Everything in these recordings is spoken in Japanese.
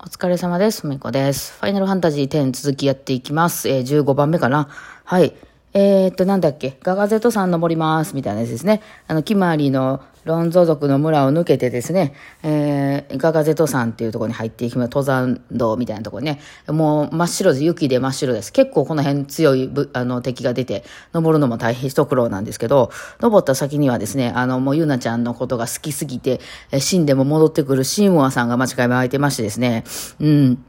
お疲れ様です。みこです。ファイナルファンタジー10続きやっていきます。えー、15番目かな。はい。えー、っと、なんだっけ？ガガゼット山登ります。みたいなやつですね。あの、キマリのロンゾ族の村を抜けてですね、えー、ガガゼット山っていうところに入っていきます。登山道みたいなところね。もう真っ白です。雪で真っ白です。結構この辺強いあの敵が出て、登るのも大変一苦労なんですけど、登った先にはですね、あの、もうゆなちゃんのことが好きすぎて、死んでも戻ってくるシーモアさんが間違いまいてましてですね、うん。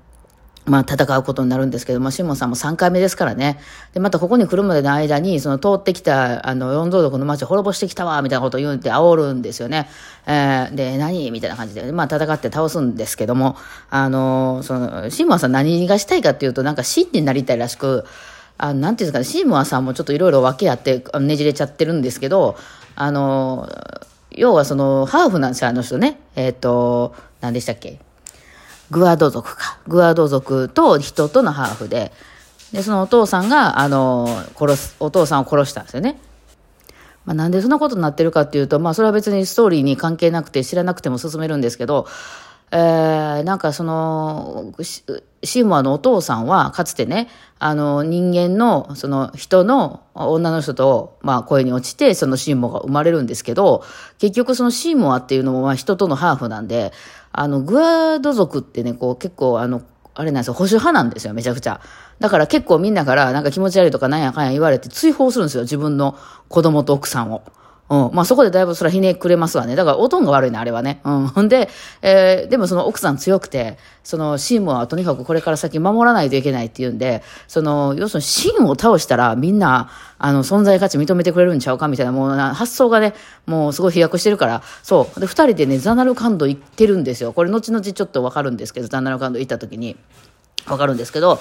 まあ、戦うことになるんですけども、シモンさんも3回目ですからね。で、またここに来るまでの間に、その通ってきた、あの、四蔵族の町を滅ぼしてきたわ、みたいなことを言うんで煽るんですよね。えー、で、何？みたいな感じで、まあ、戦って倒すんですけども、あの、その、シモンさん何がしたいかっていうと、なんか真になりたいらしく、あなんていうんですかね、シーモアさんもちょっといろいろ訳あってねじれちゃってるんですけど、あの、要はその、ハーフなんですよ、あの人ね。えっ、と、何でしたっけ？グアド族か。グアド族と人とのハーフで、で、そのお父さんが、あの、殺す、お父さんを殺したんですよね。まあ、なんでそんなことになってるかっていうと、まあ、それは別にストーリーに関係なくて知らなくても進めるんですけど、えー、なんかその、シーモアのお父さんは、かつてね、あの、人間の、その人の女の人と、まあ、声に落ちて、そのシーモアが生まれるんですけど、結局そのシーモアっていうのも、まあ、人とのハーフなんで、あの、グアード族ってね、こう、結構、あの、あれなんですよ、保守派なんですよ、めちゃくちゃ。だから結構みんなから、なんか気持ち悪いとかなんやかんや言われて追放するんですよ、自分の子供と奥さんを。うん。まあそこでだいぶそれはひねくれますわね。だからおとんが悪いね、あれはね。うん。ほ んで、えー、でもその奥さん強くて、そのシームはとにかくこれから先守らないといけないっていうんで、その、要するにシームを倒したらみんな、あの、存在価値認めてくれるんちゃうかみたいな、もう発想がね、もうすごい飛躍してるから、そう。で、二人でね、ザナルカンド行ってるんですよ。これ後々ちょっとわかるんですけど、ザナルカンド行った時に、わかるんですけど、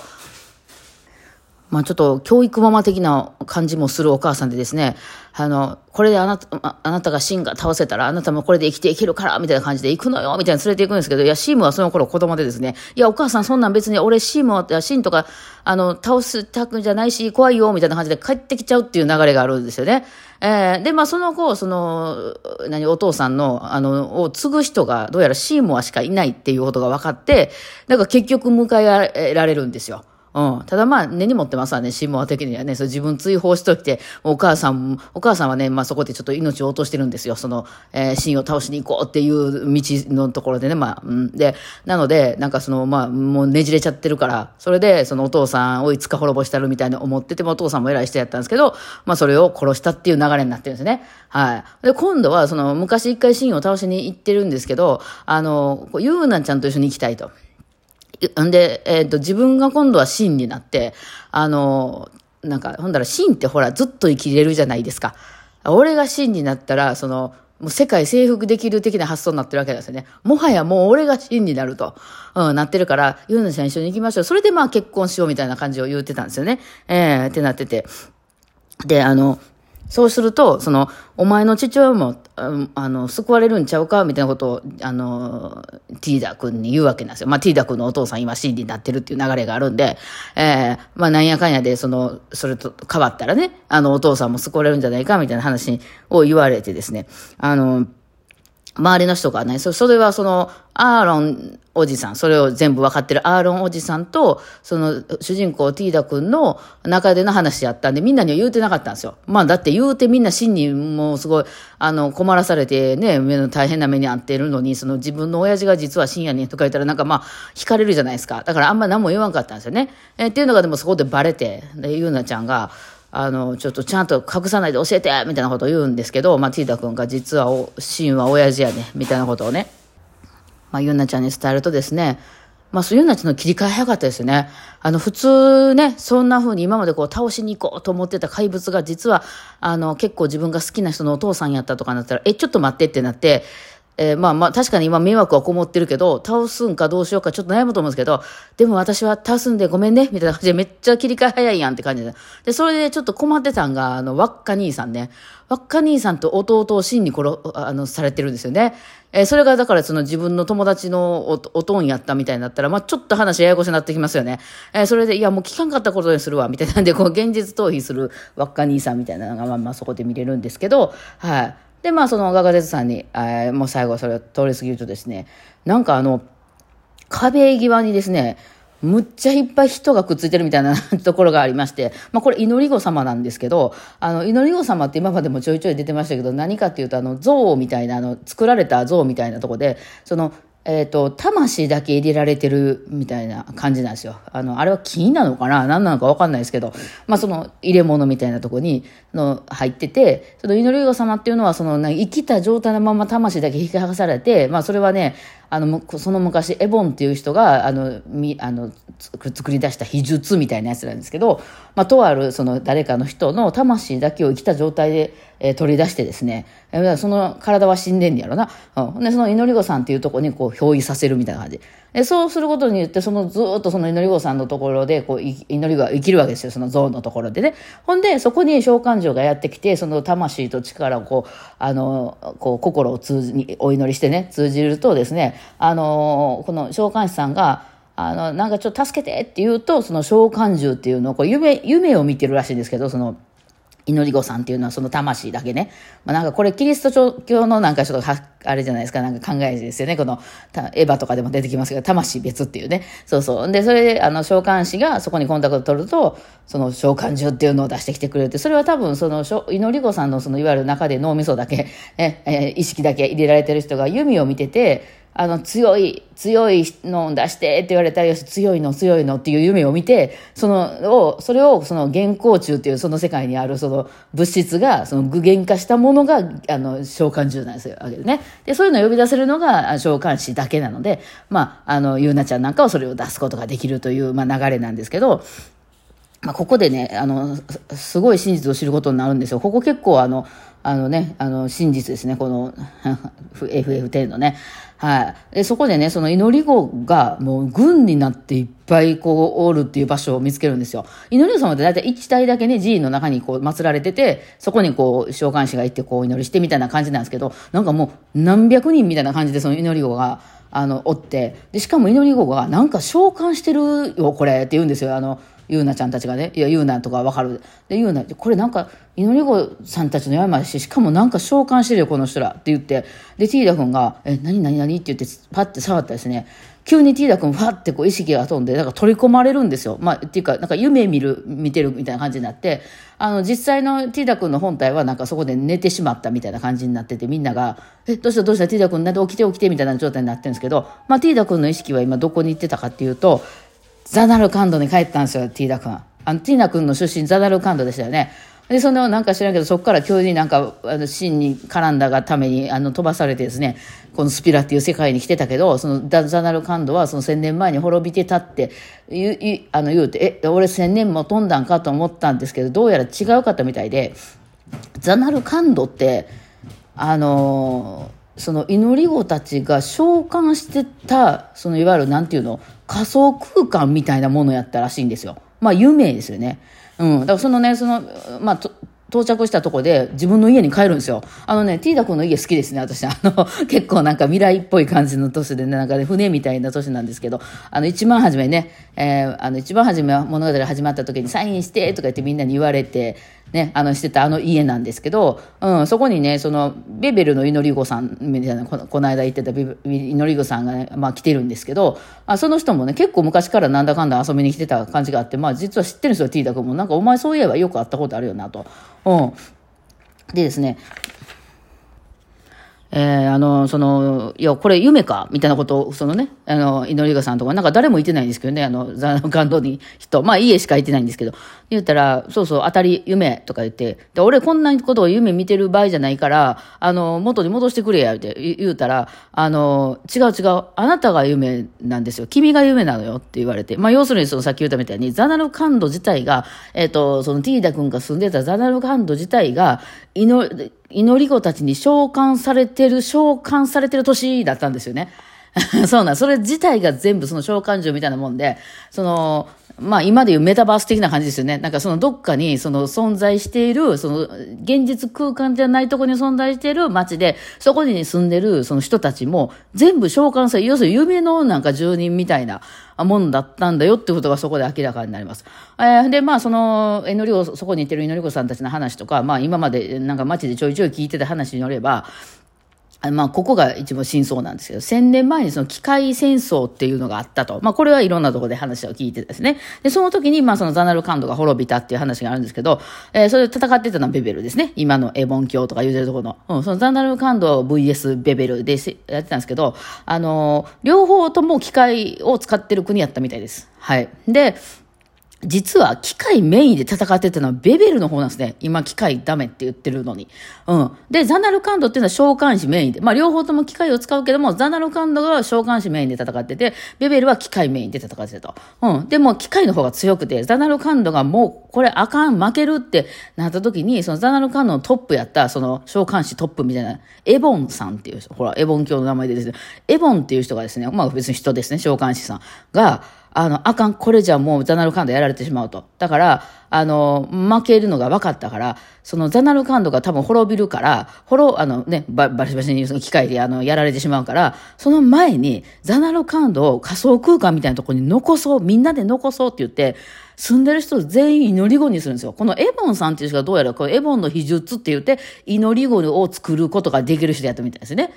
まあちょっと教育ママ的な感じもするお母さんでですね、あの、これであなた、あなたがシンが倒せたらあなたもこれで生きていけるから、みたいな感じで行くのよ、みたいな連れて行くんですけど、いや、シームはその頃子供でですね、いや、お母さんそんなん別に俺シームは、シンとか、あの、倒すたくんじゃないし、怖いよ、みたいな感じで帰ってきちゃうっていう流れがあるんですよね。えー、で、まあその後、その、何、お父さんの、あの、を継ぐ人が、どうやらシームはしかいないっていうことが分かって、なんか結局迎えられるんですよ。うん。ただまあ、根に持ってますわね、シモア的にはね。それ自分追放しといて、お母さん、お母さんはね、まあそこでちょっと命を落としてるんですよ。その、えー、シンを倒しに行こうっていう道のところでね、まあ、うん。で、なので、なんかその、まあ、もうねじれちゃってるから、それで、そのお父さんをいつか滅ぼしたるみたいに思ってても、お父さんも偉い人やったんですけど、まあそれを殺したっていう流れになってるんですね。はい。で、今度は、その、昔一回シンを倒しに行ってるんですけど、あの、ユーナちゃんと一緒に行きたいと。んで、えっ、と、自分が今度は真になって、あの、なんか、ほんだら真ってほら、ずっと生きれるじゃないですか。俺が真になったら、その、もう世界征服できる的な発想になってるわけですよね。もはやもう俺が真になると、うん、なってるから、ユーナちゃん一緒に行きましょう。それでまあ結婚しようみたいな感じを言ってたんですよね。ええー、ってなってて。で、あの、そうすると、その、お前の父親も、あの、救われるんちゃうかみたいなことを、あの、ティーダ君に言うわけなんですよ。まあ、ティーダ君のお父さん今真理になってるっていう流れがあるんで、えー、まあ、なんやかんやで、その、それと変わったらね、あの、お父さんも救われるんじゃないかみたいな話を言われてですね、あの、周りの人がね、それはその、アーロンおじさん、それを全部分かってるアーロンおじさんと、その主人公ティーダ君の中での話やったんで、みんなには言うてなかったんですよ。まあだって言うてみんな真にもうすごい、あの、困らされてね、目の大変な目に遭ってるのに、その自分の親父が実は深夜にとか言ったらなんかまあ、惹かれるじゃないですか。だからあんまり何も言わんかったんですよね。えっていうのがでもそこでバレて、で、ゆうなちゃんが、あの、ちょっとちゃんと隠さないで教えてみたいなことを言うんですけど、まあ、ティーダ君が実はお、シーンは親父やね、みたいなことをね、まあ、ゆんなちゃんに伝えるとですね、まあ、そうゆんなちゃんの切り替え早かったですよね。あの、普通ね、そんな風に今までこう倒しに行こうと思ってた怪物が実は、あの、結構自分が好きな人のお父さんやったとかなったら、え、ちょっと待ってってなって、えー、まあまあ確かに今迷惑はこもってるけど、倒すんかどうしようかちょっと悩むと思うんですけど、でも私は倒すんでごめんね、みたいな感じでめっちゃ切り替え早いやんって感じで。で、それでちょっと困ってたんが、あの、輪っか兄さんね。輪っか兄さんと弟を真に殺、あの、されてるんですよね。えー、それがだからその自分の友達のおおとんやったみたいになったら、まあちょっと話ややこしになってきますよね。えー、それで、いやもう聞かんかったことにするわ、みたいなんで、こう現実逃避する輪っか兄さんみたいなのが、まあまあそこで見れるんですけど、はい。で、まあ、そのガガゼさんに、えー、もう最後それを通り過ぎるとですね、なんかあの、壁際にですね、むっちゃいっぱい人がくっついてるみたいな ところがありまして、まあこれ祈り子様なんですけど、あの、祈り子様って今までもちょいちょい出てましたけど、何かっていうと、あの、像みたいな、あの、作られた像みたいなとこで、その、えっ、ー、と、魂だけ入れられてるみたいな感じなんですよ。あの、あれは金なのかな？何なのかわかんないですけど、まあその入れ物みたいなとこに、の、入ってて、その祈り様っていうのは、その、生きた状態のまま魂だけ引き剥がされて、まあそれはね、あの、その昔、エボンっていう人が、あの、み、あの、作り出した秘術みたいなやつなんですけど、まあ、とある、その、誰かの人の魂だけを生きた状態で、えー、取り出してですね、えー、その体は死んでんやろな。うん。で、その祈り子さんっていうとこに、こう、憑依させるみたいな感じ。で、そうすることによって、その、ずっとその祈り子さんのところで、こう、祈りが生きるわけですよ、その像のところでね。ほんで、そこに召喚獣がやってきて、その魂と力をこう、あの、こう、心を通じ、お祈りしてね、通じるとですね、あの、この召喚師さんが、あの、なんかちょっと助けてって言うと、その召喚獣っていうのを、こう夢、夢を見てるらしいんですけど、その、祈り子さんっていうのはその魂だけね。まあ、なんかこれキリスト教のなんかちょっとあれじゃないですか、なんか考えですよね。この、エヴァとかでも出てきますけど、魂別っていうね。そうそう。で、それで、あの、召喚師がそこにコンタクト取ると、その召喚獣っていうのを出してきてくれるって、それは多分その、祈り子さんのそのいわゆる中で脳みそだけ、え、え、意識だけ入れられてる人が弓を見てて、あの、強い、強いのを出してって言われたら、よし、強いの、強いのっていう夢を見て、その、を、それを、その、原稿中っていうその世界にある、その、物質が、その、具現化したものが、あの、召喚獣なんですよ、わけでね。で、そういうのを呼び出せるのが、召喚師だけなので、まあ、あの、ゆうなちゃんなんかはそれを出すことができるという、まあ、流れなんですけど、まあ、ここでね、あの、すごい真実を知ることになるんですよ。ここ結構あの、あのね、あの、真実ですね、この FF10 のね。はい。で、そこでね、その祈り子がもう軍になっていっぱいこう、おるっていう場所を見つけるんですよ。祈り子様って大体1体だけね、寺院の中にこう、祀られてて、そこにこう、召喚師が行ってこう、祈りしてみたいな感じなんですけど、なんかもう、何百人みたいな感じでその祈り子が、あの、おって、で、しかも祈り子が、なんか召喚してるよ、これって言うんですよ。あの、ゆうなちゃんたちがね、いや、ゆうなとかわかる。で、ゆうな、これなんか、祈り子さんたちの山やし、しかもなんか召喚してるよ、この人ら。って言って、で、ティーダ君が、え、何何何？って言って、パッて触ったですね。急にティーダ君、ファってこう意識が飛んで、なんか取り込まれるんですよ。まあ、っていうか、なんか夢見る、見てるみたいな感じになって、あの、実際のティーダ君の本体はなんかそこで寝てしまったみたいな感じになってて、みんなが、え、どうした？どうした？ティーダ君、なんで起きて起きてみたいな状態になってるんですけど、まあ、ティーダ君の意識は今どこに行ってたかっていうと、ザナルカンドに帰ったんですよ、ティーダ君。あの、ティーナ君の出身、ザナルカンドでしたよね。で、その、なんか知らんけど、そこから急になんか、あの、真に絡んだがために、あの、飛ばされてですね、このスピラっていう世界に来てたけど、その、ザナルカンドはその千年前に滅びてたって、言う、あの、言うて、え、俺千年も飛んだんかと思ったんですけど、どうやら違うかったみたいで、ザナルカンドって、あのその祈り子たちが召喚してた、そのいわゆるなんていうの、仮想空間みたいなものやったらしいんですよ。まあ有名ですよね。うん。だからそのね、その、まあ、到着したとこで自分の家に帰るんですよ。あのね、ティーダ君の家好きですね、私。あの、結構なんか未来っぽい感じの都市でね、なんかね、船みたいな都市なんですけど、あの、一番初めね、えー、あの、一番初め物語始まった時にサインしてとか言ってみんなに言われて、ね、あの、してたあの家なんですけど、うん、そこにね、その、ベベルの祈り子さんみたいな、このこの間言ってた祈り子さんがね、まあ来てるんですけど、あその人もね、結構昔からなんだかんだ遊びに来てた感じがあって、まあ実は知ってるんですよ、ティーダ君も。なんかお前そういえばよく会ったことあるよなと。うん。でですね、えー、あの、その、いや、これ夢か？みたいなことを、そのね、あの、祈りがさんとか、なんか誰も言ってないんですけどね、あの、ザガンドに人、まあ家しか言ってないんですけど、言ったら、そうそう、当たり、夢とか言って、で、俺こんなことを夢見てる場合じゃないから、あの、元に戻してくれや、って言うたら、あの、違う違う、あなたが夢なんですよ。君が夢なのよって言われて、まあ要するにそのさっき言ったみたいに、ザナルカンド自体が、えっ、ー、と、そのティーダ君が住んでたザナルカンド自体が、祈、祈り子たちに召喚されてる、召喚されてる年だったんですよね。そうなん、それ自体が全部その召喚獣みたいなもんで、その、まあ今でいうメタバース的な感じですよね。なんかそのどっかにその存在している、その現実空間じゃないところに存在している街で、そこに住んでるその人たちも全部召喚され、要するに夢のなんか住人みたいなもんだったんだよってことがそこで明らかになります。えー、で、まあその、祈りを、そこにいてる祈り子さんたちの話とか、まあ今までなんか街でちょいちょい聞いてた話によれば、まあ、ここが一番真相なんですけど、千年前にその機械戦争っていうのがあったと。まあ、これはいろんなところで話を聞いてですね。で、その時に、まあ、そのザナルカンドが滅びたっていう話があるんですけど、えー、それで戦ってたのはベベルですね。今のエボン教とか言うてるところの。うん、そのザナルカンド VS ベベルでやってたんですけど、あのー、両方とも機械を使ってる国やったみたいです。はい。で、実は機械メインで戦ってたのはベベルの方なんですね。今機械ダメって言ってるのに。うん。で、ザナルカンドっていうのは召喚師メインで。まあ両方とも機械を使うけども、ザナルカンドが召喚師メインで戦ってて、ベベルは機械メインで戦ってたと。うん。でも機械の方が強くて、ザナルカンドがもうこれあかん、負けるってなった時に、そのザナルカンドのトップやった、その召喚師トップみたいな、エボンさんっていう人、ほら、エボン教の名前でですね、エボンっていう人がですね、まあ別に人ですね、召喚師さんが、あの、あかん、これじゃもうザナルカンドやられてしまうと。だから、あの、負けるのが分かったから、そのザナルカンドが多分滅びるから、滅、あのね、ば、バシバシにその機械であの、やられてしまうから、その前にザナルカンドを仮想空間みたいなところに残そう、みんなで残そうって言って、住んでる人全員祈り子にするんですよ。このエボンさんっていう人がどうやら、このエボンの秘術って言って、祈り子を作ることができる人やったみたいですね。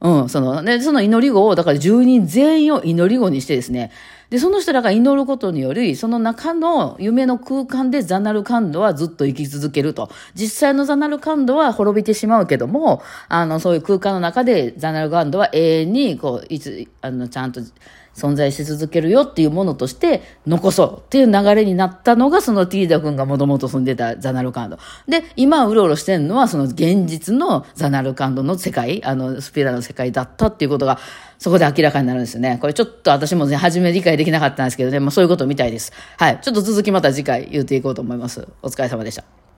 うん、その、ね、その祈り子を、だから住人全員を祈り子にしてですね、で、その人らが祈ることにより、その中の夢の空間でザナルカンドはずっと生き続けると。実際のザナルカンドは滅びてしまうけども、あの、そういう空間の中でザナルカンドは永遠に、こう、いつ、あの、ちゃんと、存在し続けるよっていうものとして残そうっていう流れになったのがそのティーダ君がもともと住んでたザナルカンド。で、今うろうろしてるのはその現実のザナルカンドの世界、あのスピラの世界だったっていうことがそこで明らかになるんですよね。これちょっと私もね、初め理解できなかったんですけどね、まあそういうことみたいです。はい。ちょっと続きまた次回言っていこうと思います。お疲れ様でした。